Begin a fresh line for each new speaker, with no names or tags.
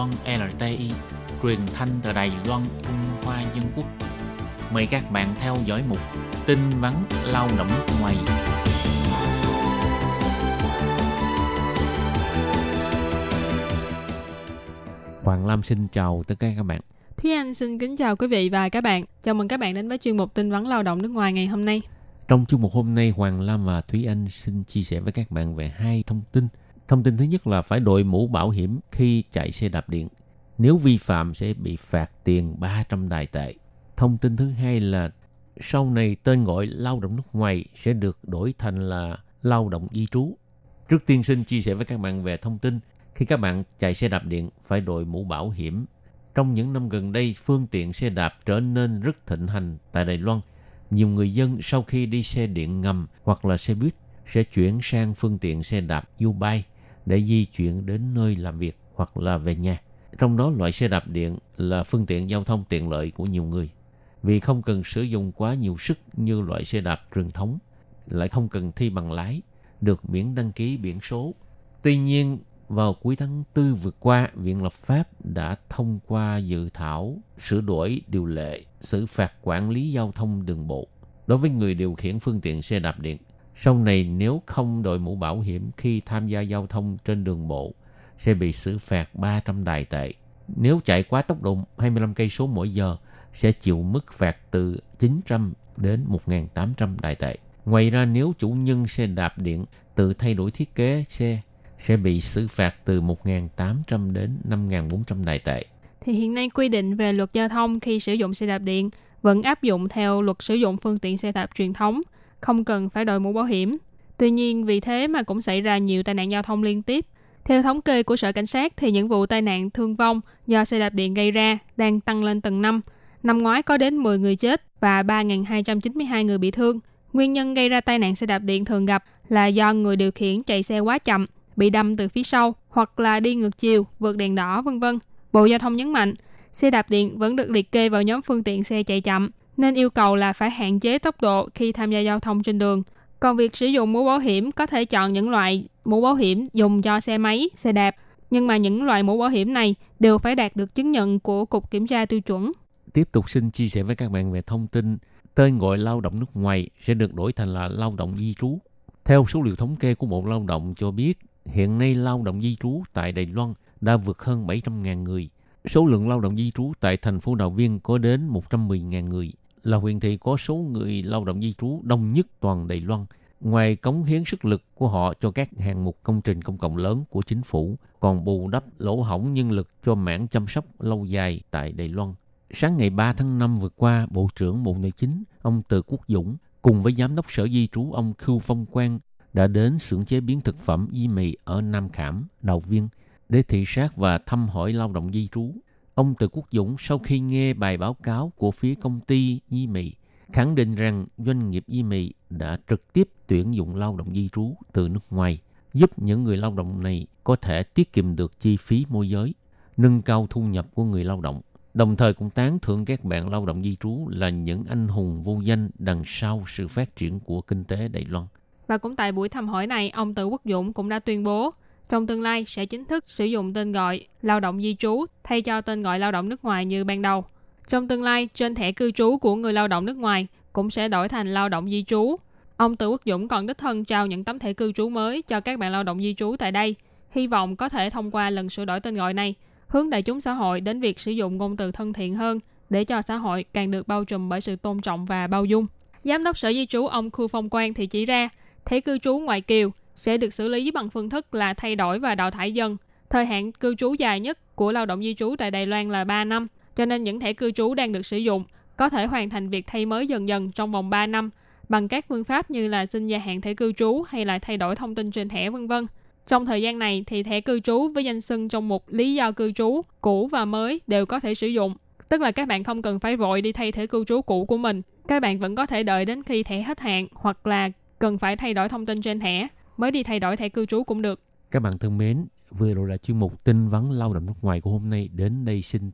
Loan LTI, truyền thanh từ Đài Loan, Trung Hoa Dân Quốc. Mời các bạn theo dõi mục tin vắn lao động nước ngoài.
Hoàng Lam xin chào tất cả các bạn.
Thúy Anh xin kính chào quý vị và các bạn. Chào mừng các bạn đến với chuyên mục tin vắn lao động nước ngoài ngày hôm nay.
Trong chương mục hôm nay, Hoàng Lam và Thúy Anh xin chia sẻ với các bạn về hai thông tin. Thông tin thứ nhất là phải đội mũ bảo hiểm khi chạy xe đạp điện. Nếu vi phạm sẽ bị phạt tiền 300 đài tệ. Thông tin thứ hai là sau này tên gọi lao động nước ngoài sẽ được đổi thành là lao động di trú. Trước tiên xin chia sẻ với các bạn về thông tin khi các bạn chạy xe đạp điện phải đội mũ bảo hiểm. Trong những năm gần đây, phương tiện xe đạp trở nên rất thịnh hành tại Đài Loan. Nhiều người dân sau khi đi xe điện ngầm hoặc là xe buýt sẽ chuyển sang phương tiện xe đạp U-Bike để di chuyển đến nơi làm việc hoặc là về nhà. Trong đó loại xe đạp điện là phương tiện giao thông tiện lợi của nhiều người vì không cần sử dụng quá nhiều sức như loại xe đạp truyền thống, lại không cần thi bằng lái, được miễn đăng ký biển số. Tuy nhiên, vào cuối tháng 4 vừa qua, Viện Lập pháp đã thông qua dự thảo sửa đổi điều lệ xử phạt quản lý giao thông đường bộ đối với người điều khiển phương tiện xe đạp điện. Sau này nếu không đội mũ bảo hiểm khi tham gia giao thông trên đường bộ sẽ bị xử phạt 300 đài tệ. Nếu chạy quá tốc độ 25 cây số mỗi giờ sẽ chịu mức phạt từ 900 đến 1.800 đài tệ. Ngoài ra nếu chủ nhân xe đạp điện tự thay đổi thiết kế xe sẽ bị xử phạt từ 1.800 đến 5.400 đài tệ.
Thì hiện nay quy định về luật giao thông khi sử dụng xe đạp điện vẫn áp dụng theo luật sử dụng phương tiện xe đạp truyền thống, không cần phải đội mũ bảo hiểm. Tuy nhiên, vì thế mà cũng xảy ra nhiều tai nạn giao thông liên tiếp. Theo thống kê của Sở Cảnh sát thì những vụ tai nạn thương vong do xe đạp điện gây ra đang tăng lên từng năm. Năm ngoái có đến 10 người chết và 3.292 người bị thương. Nguyên nhân gây ra tai nạn xe đạp điện thường gặp là do người điều khiển chạy xe quá chậm, bị đâm từ phía sau hoặc là đi ngược chiều, vượt đèn đỏ vân vân. Bộ Giao thông nhấn mạnh, xe đạp điện vẫn được liệt kê vào nhóm phương tiện xe chạy chậm, nên yêu cầu là phải hạn chế tốc độ khi tham gia giao thông trên đường. Còn việc sử dụng mũ bảo hiểm có thể chọn những loại mũ bảo hiểm dùng cho xe máy, xe đạp, nhưng mà những loại mũ bảo hiểm này đều phải đạt được chứng nhận của Cục Kiểm tra Tiêu chuẩn.
Tiếp tục xin chia sẻ với các bạn về thông tin tên gọi lao động nước ngoài sẽ được đổi thành là lao động di trú. Theo số liệu thống kê của Bộ Lao động cho biết, hiện nay lao động di trú tại Đài Loan đã vượt hơn 700.000 người. Số lượng lao động di trú tại thành phố Đào Viên có đến 110.000 người, là huyện thị có số người lao động di trú đông nhất toàn Đài Loan. Ngoài cống hiến sức lực của họ cho các hạng mục công trình công cộng lớn của chính phủ, còn bù đắp lỗ hỏng nhân lực cho mảng chăm sóc lâu dài tại Đài Loan. Sáng ngày 3 tháng 5 vừa qua, Bộ trưởng Bộ Nội chính ông Từ Quốc Dũng cùng với Giám đốc Sở Di trú ông Khưu Phong Quang đã đến xưởng chế biến thực phẩm y mì ở Nam Khảm, Đào Viên để thị sát và thăm hỏi lao động di trú. Ông Từ Quốc Dũng sau khi nghe bài báo cáo của phía công ty di mì khẳng định rằng doanh nghiệp di mì đã trực tiếp tuyển dụng lao động di trú từ nước ngoài, giúp những người lao động này có thể tiết kiệm được chi phí môi giới, nâng cao thu nhập của người lao động. Đồng thời cũng tán thưởng các bạn lao động di trú là những anh hùng vô danh đằng sau sự phát triển của kinh tế Đài Loan.
Và cũng tại buổi thăm hỏi này, ông Tử Quốc Dũng cũng đã tuyên bố trong tương lai sẽ chính thức sử dụng tên gọi lao động di trú thay cho tên gọi lao động nước ngoài như ban đầu. Trong tương lai, trên thẻ cư trú của người lao động nước ngoài cũng sẽ đổi thành lao động di trú. Ông Từ Quốc Dũng còn đích thân trao những tấm thẻ cư trú mới cho các bạn lao động di trú tại đây. Hy vọng có thể thông qua lần sửa đổi tên gọi này, hướng đại chúng xã hội đến việc sử dụng ngôn từ thân thiện hơn để cho xã hội càng được bao trùm bởi sự tôn trọng và bao dung. Giám đốc Sở Di trú ông Khu Phong Quang thì chỉ ra, thẻ cư trú ngoại kiều sẽ được xử lý bằng phương thức là thay đổi và đào thải dần. Thời hạn cư trú dài nhất của lao động di trú tại Đài Loan là 3 năm, cho nên những thẻ cư trú đang được sử dụng có thể hoàn thành việc thay mới dần dần trong vòng 3 năm bằng các phương pháp như là xin gia hạn thẻ cư trú hay là thay đổi thông tin trên thẻ vân vân. Trong thời gian này thì thẻ cư trú với danh xưng trong một lý do cư trú cũ và mới đều có thể sử dụng. Tức là các bạn không cần phải vội đi thay thẻ cư trú cũ của mình. Các bạn vẫn có thể đợi đến khi thẻ hết hạn hoặc là cần phải thay đổi thông tin trên thẻ mới đi thay đổi thẻ cư trú cũng được.
Các bạn thân mến, vừa rồi là chuyên mục tin vắn lao động nước ngoài của hôm nay đến đây xin